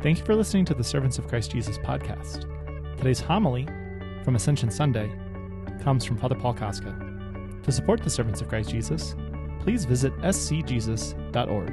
Thank you for listening to the Servants of Christ Jesus podcast. Today's homily from Ascension Sunday comes from Father Paul Kostka. To support the Servants of Christ Jesus, please visit scjesus.org.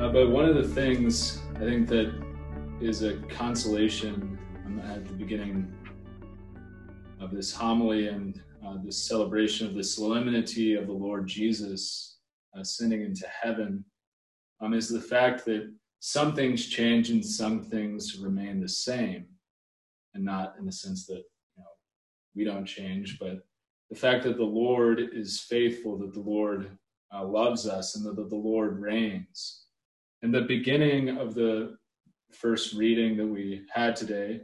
Uh, but one of the things I think that is a consolation um, at the beginning of this homily and uh, this celebration of the solemnity of the Lord Jesus ascending into heaven um, is the fact that some things change and some things remain the same, and not in the sense that you know we don't change, but the fact that the Lord is faithful, that the Lord uh, loves us, and that, that the Lord reigns. In the beginning of the first reading that we had today,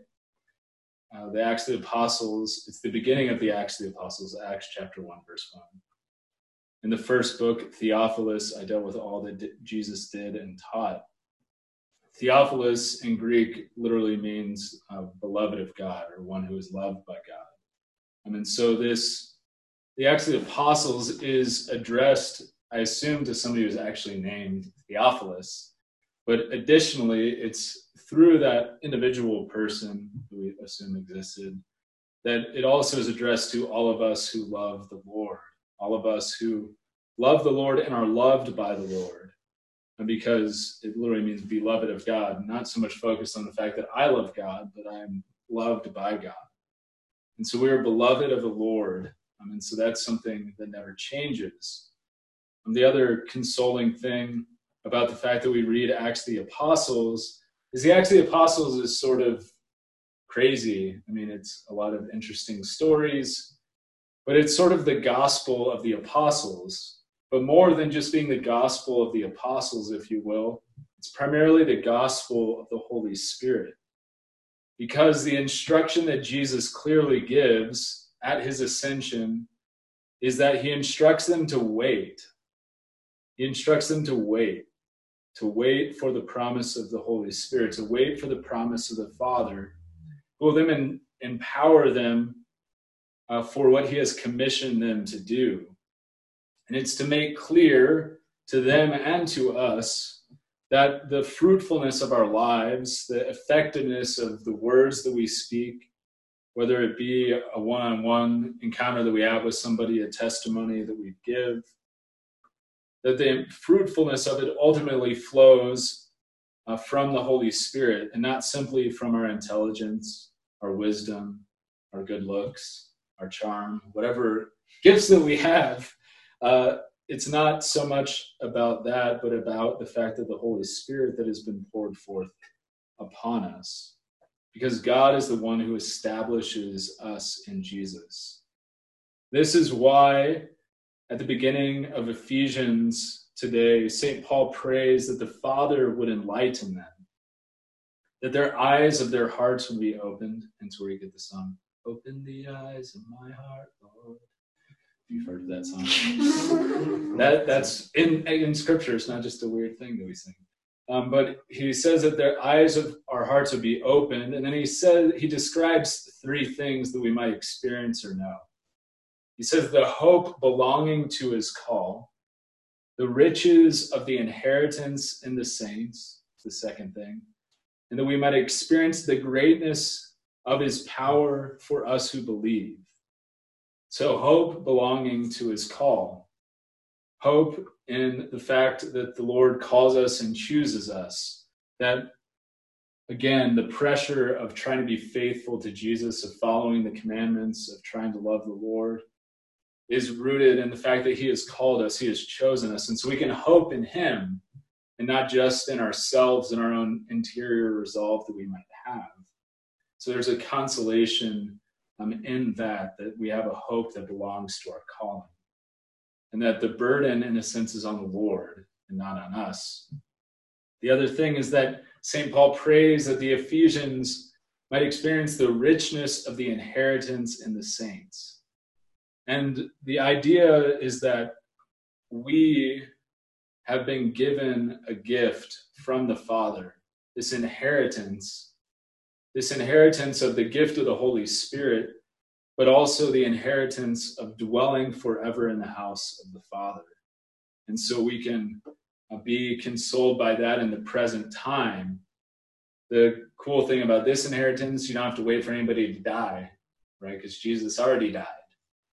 uh, the Acts of the Apostles, it's the beginning of the Acts of the Apostles, Acts chapter 1, verse 1. In the first book, Theophilus, I dealt with all that Jesus did and taught. Theophilus in Greek literally means uh, beloved of God or one who is loved by God. I mean, so this, the Acts of the Apostles is addressed, I assume, to somebody who's actually named Theophilus. But additionally, it's through that individual person who we assume existed that it also is addressed to all of us who love the Lord all of us who love the Lord and are loved by the Lord. And because it literally means beloved of God, not so much focused on the fact that I love God, but I am loved by God. And so we are beloved of the Lord. Um, and so that's something that never changes. And the other consoling thing about the fact that we read Acts of the Apostles is the Acts of the Apostles is sort of crazy. I mean, it's a lot of interesting stories but it's sort of the gospel of the apostles. But more than just being the gospel of the apostles, if you will, it's primarily the gospel of the Holy Spirit. Because the instruction that Jesus clearly gives at his ascension is that he instructs them to wait. He instructs them to wait, to wait for the promise of the Holy Spirit, to wait for the promise of the Father, who will then empower them uh, for what he has commissioned them to do. And it's to make clear to them and to us that the fruitfulness of our lives, the effectiveness of the words that we speak, whether it be a one on one encounter that we have with somebody, a testimony that we give, that the fruitfulness of it ultimately flows uh, from the Holy Spirit and not simply from our intelligence, our wisdom, our good looks, our charm, whatever gifts that we have. Uh, it's not so much about that, but about the fact that the Holy Spirit that has been poured forth upon us. Because God is the one who establishes us in Jesus. This is why at the beginning of Ephesians today, St. Paul prays that the Father would enlighten them, that their eyes of their hearts would be opened. And to where you get the song. Open the eyes of my heart, Lord. You've heard that song. that that's in in scripture. It's not just a weird thing that we sing. Um, but he says that their eyes of our hearts would be opened, and then he says he describes three things that we might experience or know. He says the hope belonging to his call, the riches of the inheritance in the saints, the second thing, and that we might experience the greatness of his power for us who believe. So, hope belonging to his call. Hope in the fact that the Lord calls us and chooses us. That, again, the pressure of trying to be faithful to Jesus, of following the commandments, of trying to love the Lord, is rooted in the fact that he has called us, he has chosen us. And so we can hope in him and not just in ourselves and our own interior resolve that we might have. So there's a consolation um, in that, that we have a hope that belongs to our calling. And that the burden, in a sense, is on the Lord and not on us. The other thing is that St. Paul prays that the Ephesians might experience the richness of the inheritance in the saints. And the idea is that we have been given a gift from the Father, this inheritance this inheritance of the gift of the Holy Spirit, but also the inheritance of dwelling forever in the house of the Father. And so we can uh, be consoled by that in the present time. The cool thing about this inheritance, you don't have to wait for anybody to die, right? Because Jesus already died.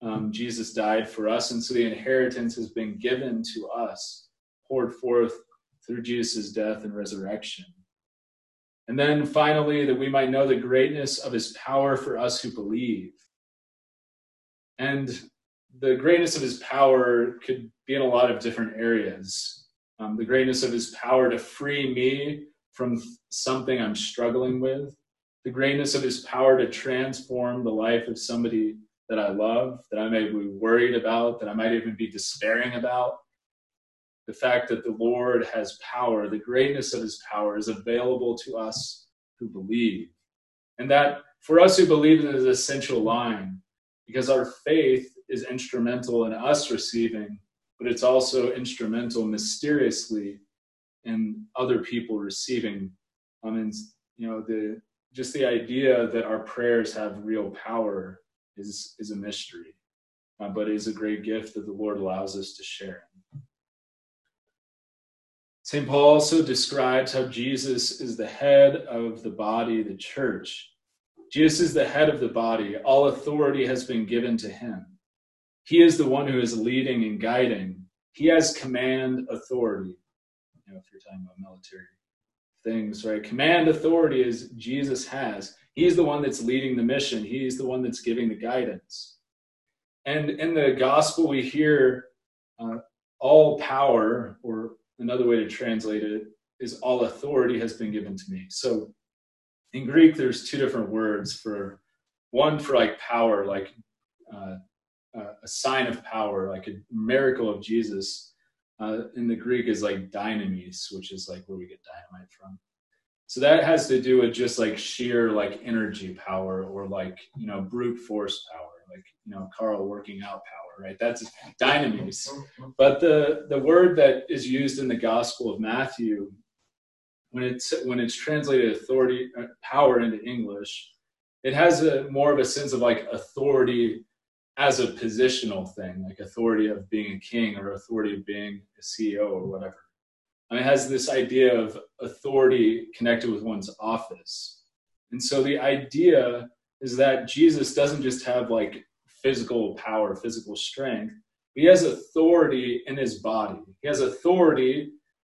Um, Jesus died for us, and so the inheritance has been given to us, poured forth through Jesus' death and resurrection. And then finally, that we might know the greatness of his power for us who believe. And the greatness of his power could be in a lot of different areas. Um, the greatness of his power to free me from something I'm struggling with, the greatness of his power to transform the life of somebody that I love, that I may be worried about, that I might even be despairing about. The fact that the Lord has power, the greatness of his power is available to us who believe. And that for us who believe is an essential line because our faith is instrumental in us receiving, but it's also instrumental mysteriously in other people receiving. I mean, you know, the just the idea that our prayers have real power is is a mystery, uh, but is a great gift that the Lord allows us to share. St. Paul also describes how Jesus is the head of the body, the church. Jesus is the head of the body. All authority has been given to him. He is the one who is leading and guiding. He has command authority. You know, if you're talking about military things, right? Command authority is Jesus has. He's the one that's leading the mission. He's the one that's giving the guidance. And in the gospel, we hear uh, all power, or another way to translate it is all authority has been given to me. So in Greek, there's two different words for one for like power, like uh, uh, a sign of power, like a miracle of Jesus. Uh, in the Greek is like dynamis, which is like where we get dynamite from. So that has to do with just like sheer like energy power or like you know brute force power, like you know Carl working out power, right? That's dynamis. But the the word that is used in the Gospel of Matthew when it's when it's translated authority uh, power into English, it has a more of a sense of like authority as a positional thing, like authority of being a king or authority of being a CEO or whatever. And it has this idea of authority connected with one's office. And so the idea is that Jesus doesn't just have like physical power, physical strength, he has authority in his body. He has authority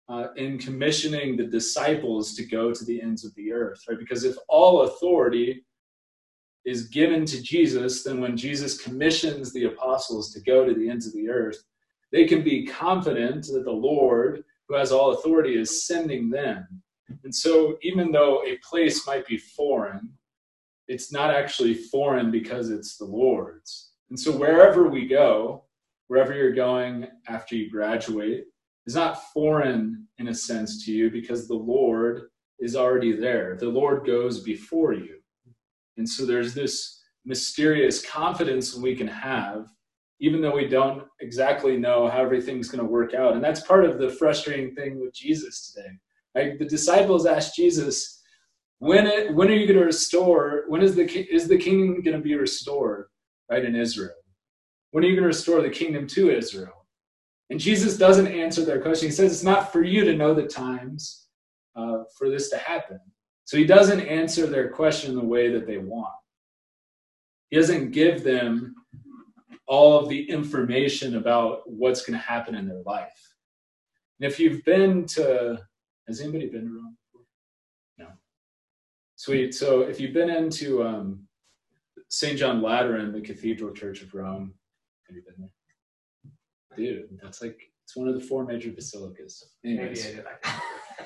uh, in commissioning the disciples to go to the ends of the earth, right? Because if all authority is given to Jesus, then when Jesus commissions the apostles to go to the ends of the earth, they can be confident that the Lord, who has all authority, is sending them. And so, even though a place might be foreign, it's not actually foreign because it's the Lord's. And so, wherever we go, wherever you're going after you graduate, is not foreign in a sense to you because the Lord is already there. The Lord goes before you. And so there's this mysterious confidence we can have, even though we don't exactly know how everything's going to work out. And that's part of the frustrating thing with Jesus today. Like the disciples asked Jesus, when it, when are you going to restore? When is the is the kingdom going to be restored? Right in Israel. When are you going to restore the kingdom to Israel? And Jesus doesn't answer their question. He says it's not for you to know the times uh, for this to happen. So he doesn't answer their question the way that they want. He doesn't give them all of the information about what's going to happen in their life. And if you've been to, has anybody been to Rome before? No. Sweet. So if you've been into um, St. John Lateran, the Cathedral Church of Rome, have you been there? dude, that's like it's one of the four major basilicas. Anyways.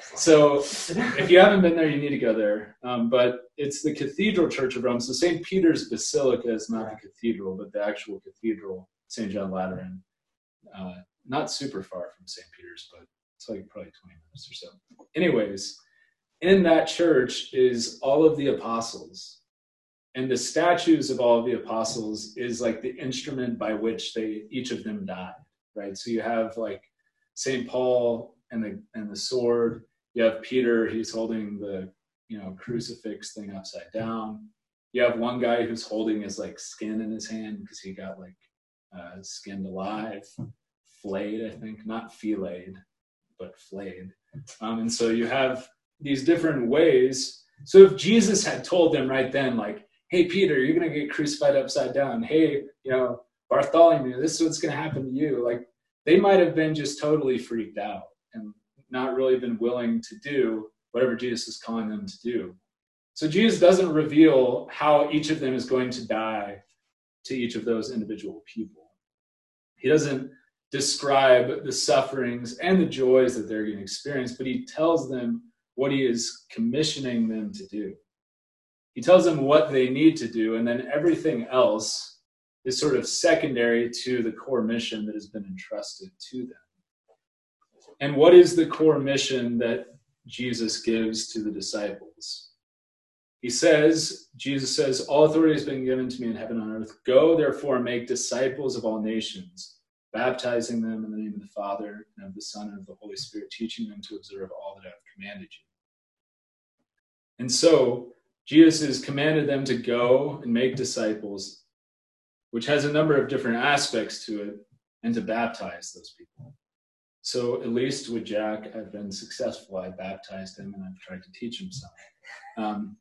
So if you haven't been there, you need to go there. Um, but it's the Cathedral Church of Rome. So St. Peter's Basilica is not the cathedral, but the actual cathedral, St. John Lateran. Uh, not super far from St. Peter's, but it's like probably 20 minutes or so. Anyways, in that church is all of the apostles. And the statues of all of the apostles is like the instrument by which they each of them died right? So you have like St. Paul and the and the sword. You have Peter, he's holding the you know crucifix thing upside down. You have one guy who's holding his like skin in his hand because he got like uh, skinned alive, flayed, I think, not filleted. but flayed. Um, and so you have these different ways. So if Jesus had told them right then, like, hey, Peter, you're going to get crucified upside down. Hey, you know, Bartholomew, this is what's going to happen to you. Like, they might have been just totally freaked out not really been willing to do whatever Jesus is calling them to do. So Jesus doesn't reveal how each of them is going to die to each of those individual people. He doesn't describe the sufferings and the joys that they're going to experience, but he tells them what he is commissioning them to do. He tells them what they need to do, and then everything else is sort of secondary to the core mission that has been entrusted to them. And what is the core mission that Jesus gives to the disciples? He says, Jesus says, All authority has been given to me in heaven and on earth. Go, therefore, and make disciples of all nations, baptizing them in the name of the Father and of the Son and of the Holy Spirit, teaching them to observe all that I have commanded you. And so, Jesus has commanded them to go and make disciples, which has a number of different aspects to it, and to baptize those people. So, at least with Jack, I've been successful. I baptized him and I've tried to teach him some. Um,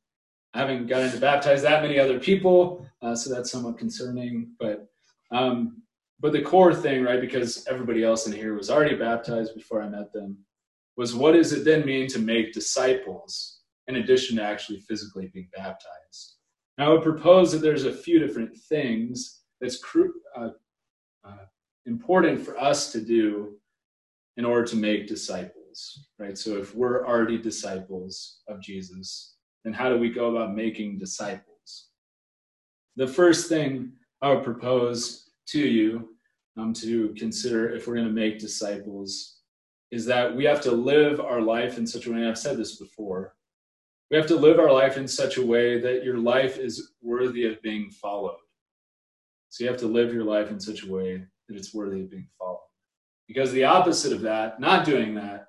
I haven't gotten to baptize that many other people, uh, so that's somewhat concerning. But um, but the core thing, right? Because everybody else in here was already baptized before I met them, was what does it then mean to make disciples in addition to actually physically being baptized? Now, I would propose that there's a few different things that's cru- uh, uh, important for us to do in order to make disciples, right? So if we're already disciples of Jesus, then how do we go about making disciples? The first thing I would propose to you um, to consider if we're going to make disciples is that we have to live our life in such a way, I've said this before, we have to live our life in such a way that your life is worthy of being followed. So you have to live your life in such a way that it's worthy of being followed. Because the opposite of that, not doing that,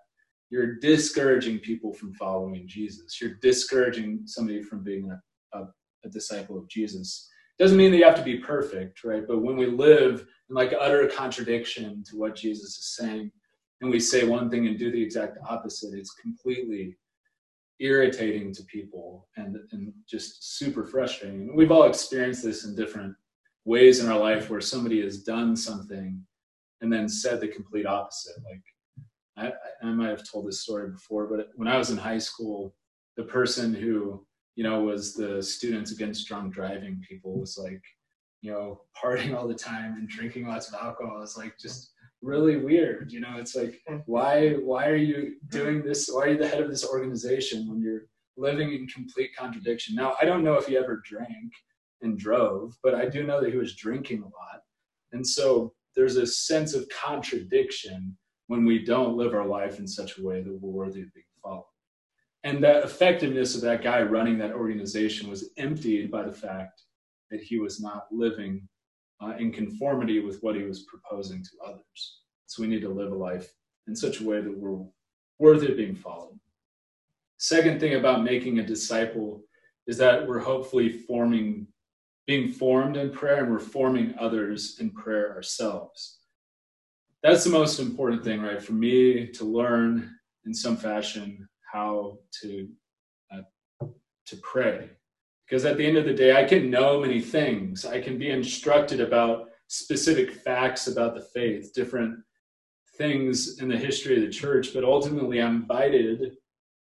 you're discouraging people from following Jesus. You're discouraging somebody from being a, a, a disciple of Jesus. Doesn't mean that you have to be perfect, right? But when we live in like utter contradiction to what Jesus is saying, and we say one thing and do the exact opposite, it's completely irritating to people and, and just super frustrating. We've all experienced this in different ways in our life where somebody has done something and then said the complete opposite. Like, I, I might have told this story before, but when I was in high school, the person who you know was the students against drunk driving people was like you know partying all the time and drinking lots of alcohol. Is like just really weird you know? It's like why why are you doing this? Why are you the head of this organization when you're living in complete contradiction? Now i don't know if he ever drank and drove but i do know that he was drinking a lot. And so there's a sense of contradiction when we don't live our life in such a way that we're worthy of being followed. And that effectiveness of that guy running that organization was emptied by the fact that he was not living uh, in conformity with what he was proposing to others. So we need to live a life in such a way that we're worthy of being followed. Second thing about making a disciple is that we're hopefully forming, being formed in prayer, and we're forming others in prayer ourselves that's the most important thing, right? For me to learn in some fashion how to uh, to pray, because at the end of the day, I can know many things. I can be instructed about specific facts about the faith, different things in the history of the church, but ultimately, I'm invited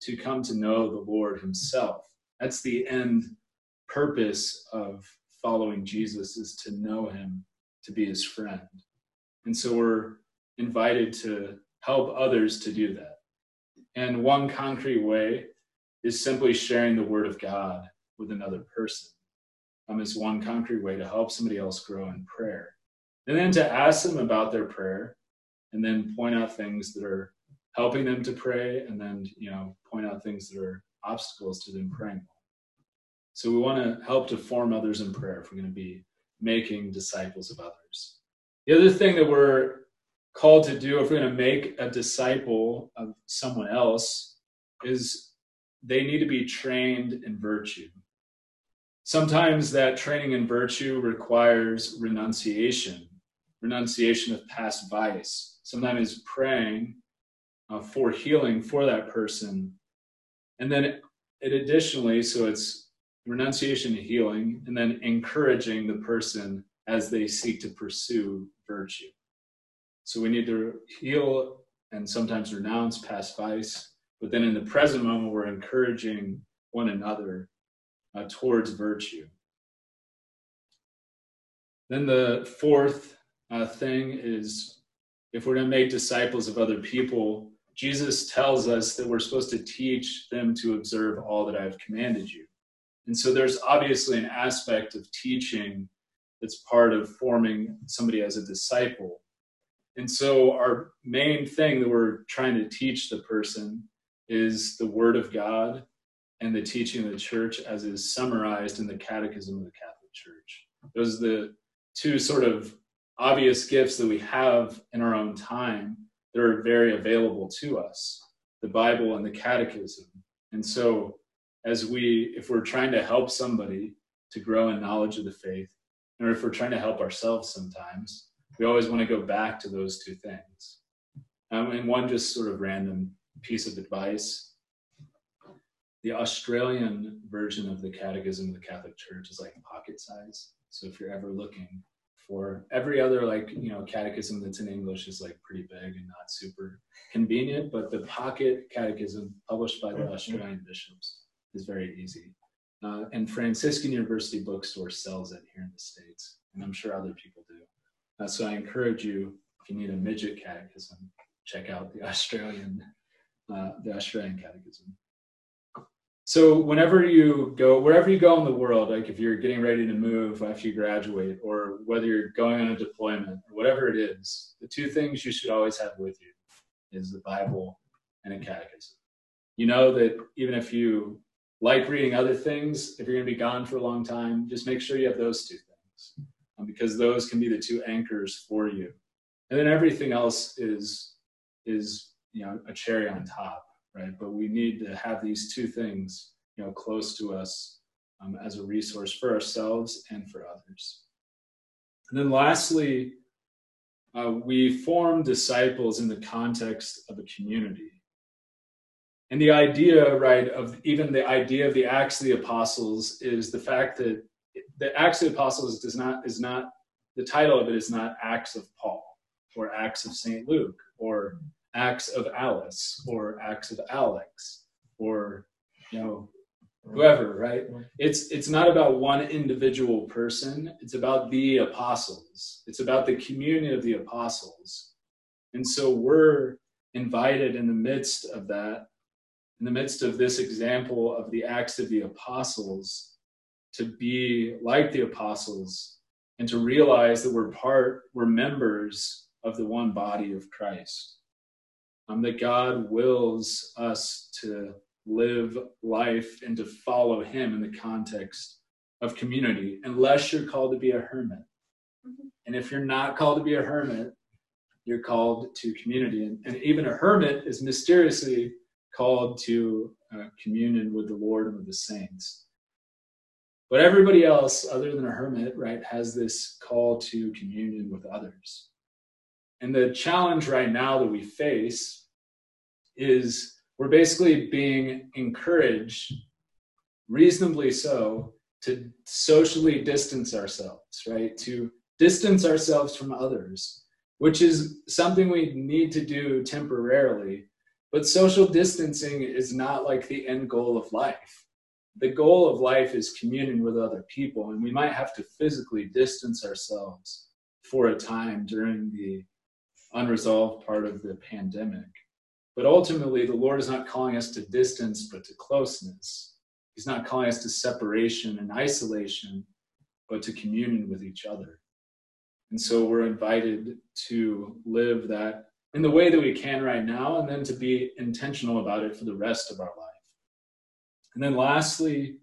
to come to know the Lord Himself. That's the end purpose of following Jesus is to know Him, to be His friend. And so we're invited to help others to do that. And one concrete way is simply sharing the word of God with another person. Um, is one concrete way to help somebody else grow in prayer. And then to ask them about their prayer and then point out things that are helping them to pray and then, you know, point out things that are obstacles to them praying. So we want to help to form others in prayer if we're going to be making disciples of others. The other thing that we're called to do if we're going to make a disciple of someone else is they need to be trained in virtue. Sometimes that training in virtue requires renunciation, renunciation of past vice. Sometimes praying uh, for healing for that person. And then it, it additionally, so it's renunciation and healing, and then encouraging the person as they seek to pursue virtue. So we need to heal and sometimes renounce past vice, but then in the present moment, we're encouraging one another uh, towards virtue. Then the fourth uh, thing is if we're going to make disciples of other people, Jesus tells us that we're supposed to teach them to observe all that I've commanded you. And so there's obviously an aspect of teaching that's part of forming somebody as a disciple. And so our main thing that we're trying to teach the person is the Word of God and the teaching of the church as is summarized in the Catechism of the Catholic Church. Those are the two sort of obvious gifts that we have in our own time that are very available to us the Bible and the Catechism. And so, as we, if we're trying to help somebody to grow in knowledge of the faith, or if we're trying to help ourselves sometimes, we always want to go back to those two things. Um, and one just sort of random piece of advice the Australian version of the Catechism of the Catholic Church is like pocket size. So if you're ever looking for every other like you know catechism that's in English is like pretty big and not super convenient, but the pocket catechism published by the mm-hmm. Australian bishops is very easy. Uh, and Franciscan University Bookstore sells it here in the States, and I'm sure other people do. Uh, so I encourage you, if you need a midget catechism, check out the Australian, uh, the Australian catechism. So whenever you go, wherever you go in the world, like if you're getting ready to move after you graduate, or whether you're going on a deployment, or whatever it is, the two things you should always have with you is the Bible and a catechism. You know that even if you like reading other things, if you're going to be gone for a long time, just make sure you have those two things um, because those can be the two anchors for you. And then everything else is is you know a cherry on top right? But we need to have these two things, you know, close to us um, as a resource for ourselves and for others. And then lastly, uh, we form disciples in the context of a community. And the idea, right, of even the idea of the Acts of the Apostles is the fact that the Acts of the Apostles does not is not the title of it is not Acts of Paul or Acts of Saint Luke or acts of Alice or acts of Alex or you know whoever right? It's it's not about one individual person. It's about the apostles. It's about the community of the apostles. And so we're invited in the midst of that in the midst of this example of the acts of the apostles to be like the apostles and to realize that we're part we're members of the one body of Christ um, that God wills us to live life and to follow Him in the context of community, unless you're called to be a hermit. Mm-hmm. And if you're not called to be a hermit, you're called to community. And, and even a hermit is mysteriously called to uh, communion with the Lord and with the saints. But everybody else, other than a hermit, right, has this call to communion with others. And the challenge right now that we face is we're basically being encouraged, reasonably so, to socially distance ourselves, right? To distance ourselves from others, which is something we need to do temporarily. But social distancing is not like the end goal of life. The goal of life is communion with other people, and we might have to physically distance ourselves for a time during the unresolved part of the pandemic. But ultimately, the Lord is not calling us to distance, but to closeness. He's not calling us to separation and isolation, but to communion with each other. And so we're invited to live that in the way that we can right now, and then to be intentional about it for the rest of our life. And then lastly,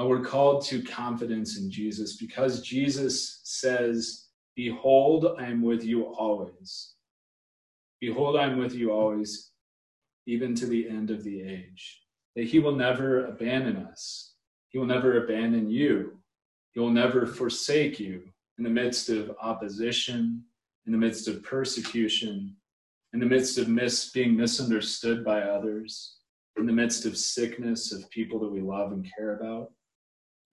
uh, we're called to confidence in Jesus because Jesus says, Behold, I am with you always. Behold, I am with you always, even to the end of the age. That he will never abandon us. He will never abandon you. He will never forsake you in the midst of opposition, in the midst of persecution, in the midst of mis- being misunderstood by others, in the midst of sickness of people that we love and care about,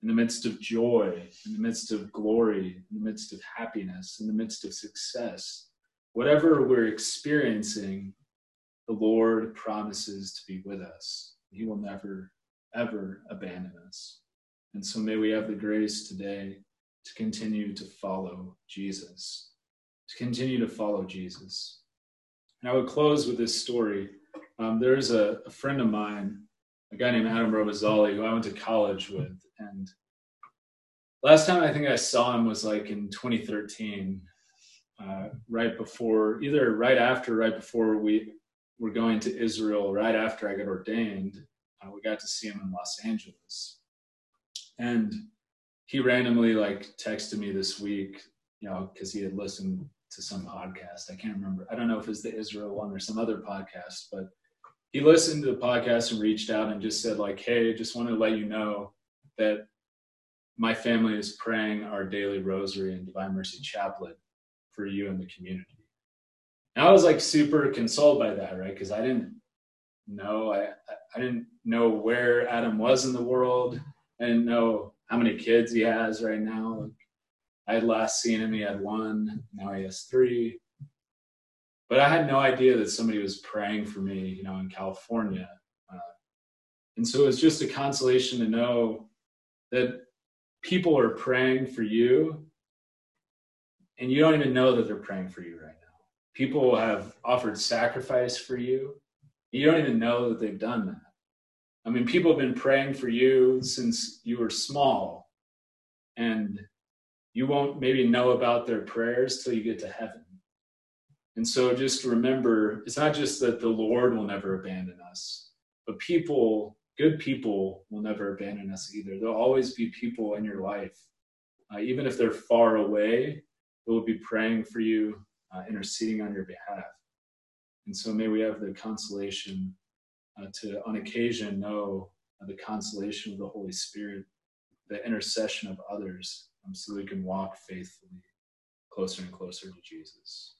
in the midst of joy, in the midst of glory, in the midst of happiness, in the midst of success, whatever we're experiencing, the Lord promises to be with us. He will never, ever abandon us. And so may we have the grace today to continue to follow Jesus, to continue to follow Jesus. And I would close with this story. Um, there's a, a, friend of mine, a guy named Adam Robazzali, who I went to college with. And last time I think I saw him was like in 2013, uh, right before, either right after, right before we were going to Israel, right after I got ordained. Uh, we got to see him in Los Angeles. And he randomly like texted me this week, you know, because he had listened to some podcast. I can't remember. I don't know if it's the Israel one or some other podcast, but he listened to the podcast and reached out and just said like, "Hey, just want to let you know that my family is praying our daily rosary and Divine Mercy Chaplet for you and the community." And I was like super consoled by that, right? Because I didn't know I I didn't know where Adam was in the world. I didn't know how many kids he has right now. I had last seen him, he had one. Now he has three. But I had no idea that somebody was praying for me, you know, in California. Uh, and so it was just a consolation to know that people are praying for you, and you don't even know that they're praying for you right now. People have offered sacrifice for you. You don't even know that they've done that. I mean, people have been praying for you since you were small, and you won't maybe know about their prayers till you get to heaven. And so just remember it's not just that the Lord will never abandon us, but people, good people, will never abandon us either. There'll always be people in your life, uh, even if they're far away, who will be praying for you, uh, interceding on your behalf. And so may we have the consolation uh, to, on occasion, know the consolation of the Holy Spirit, the intercession of others, Um, so we can walk faithfully closer and closer to Jesus.